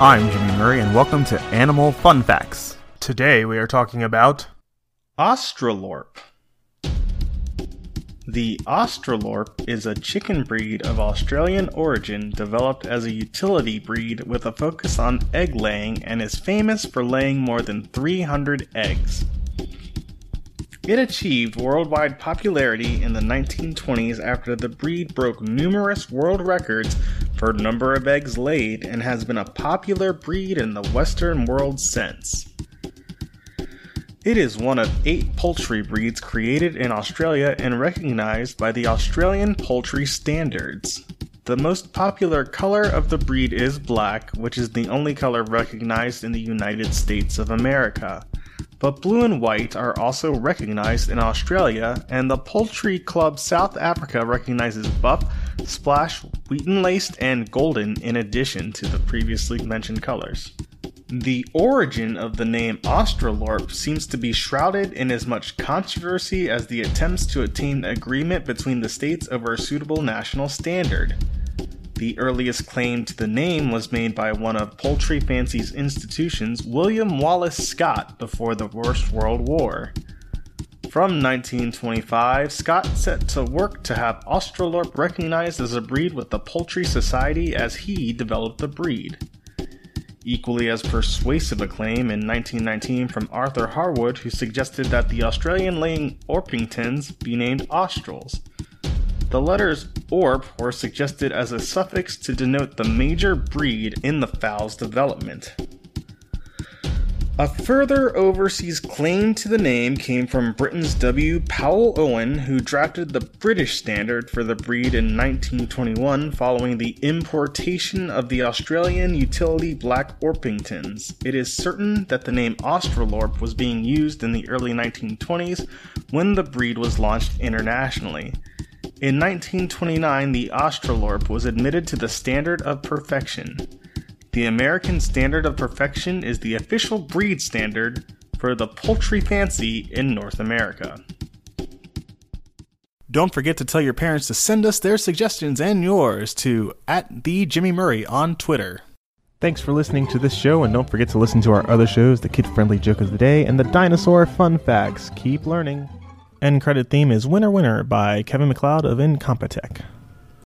I'm Jimmy Murray, and welcome to Animal Fun Facts. Today we are talking about Australorp. The Australorp is a chicken breed of Australian origin developed as a utility breed with a focus on egg laying and is famous for laying more than 300 eggs. It achieved worldwide popularity in the 1920s after the breed broke numerous world records for number of eggs laid and has been a popular breed in the Western world since. It is one of eight poultry breeds created in Australia and recognized by the Australian Poultry Standards. The most popular color of the breed is black, which is the only color recognized in the United States of America. But blue and white are also recognized in Australia, and the Poultry Club South Africa recognizes buff, splash, wheaten laced, and golden in addition to the previously mentioned colors. The origin of the name Australorp seems to be shrouded in as much controversy as the attempts to attain agreement between the states over a suitable national standard. The earliest claim to the name was made by one of Poultry Fancy's institutions, William Wallace Scott, before the First World War. From 1925, Scott set to work to have Australorp recognized as a breed with the Poultry Society as he developed the breed. Equally as persuasive a claim in 1919 from Arthur Harwood, who suggested that the Australian laying Orpingtons be named Australs. The letters orp were suggested as a suffix to denote the major breed in the fowl's development. A further overseas claim to the name came from Britain's W. Powell Owen, who drafted the British standard for the breed in 1921 following the importation of the Australian utility black Orpingtons. It is certain that the name Australorp was being used in the early 1920s when the breed was launched internationally. In 1929, the Australorp was admitted to the Standard of Perfection. The American Standard of Perfection is the official breed standard for the poultry fancy in North America. Don't forget to tell your parents to send us their suggestions and yours to at the Jimmy Murray on Twitter. Thanks for listening to this show, and don't forget to listen to our other shows, the Kid Friendly Joke of the Day and the Dinosaur Fun Facts. Keep learning. End credit theme is Winner Winner by Kevin MacLeod of Incompetech.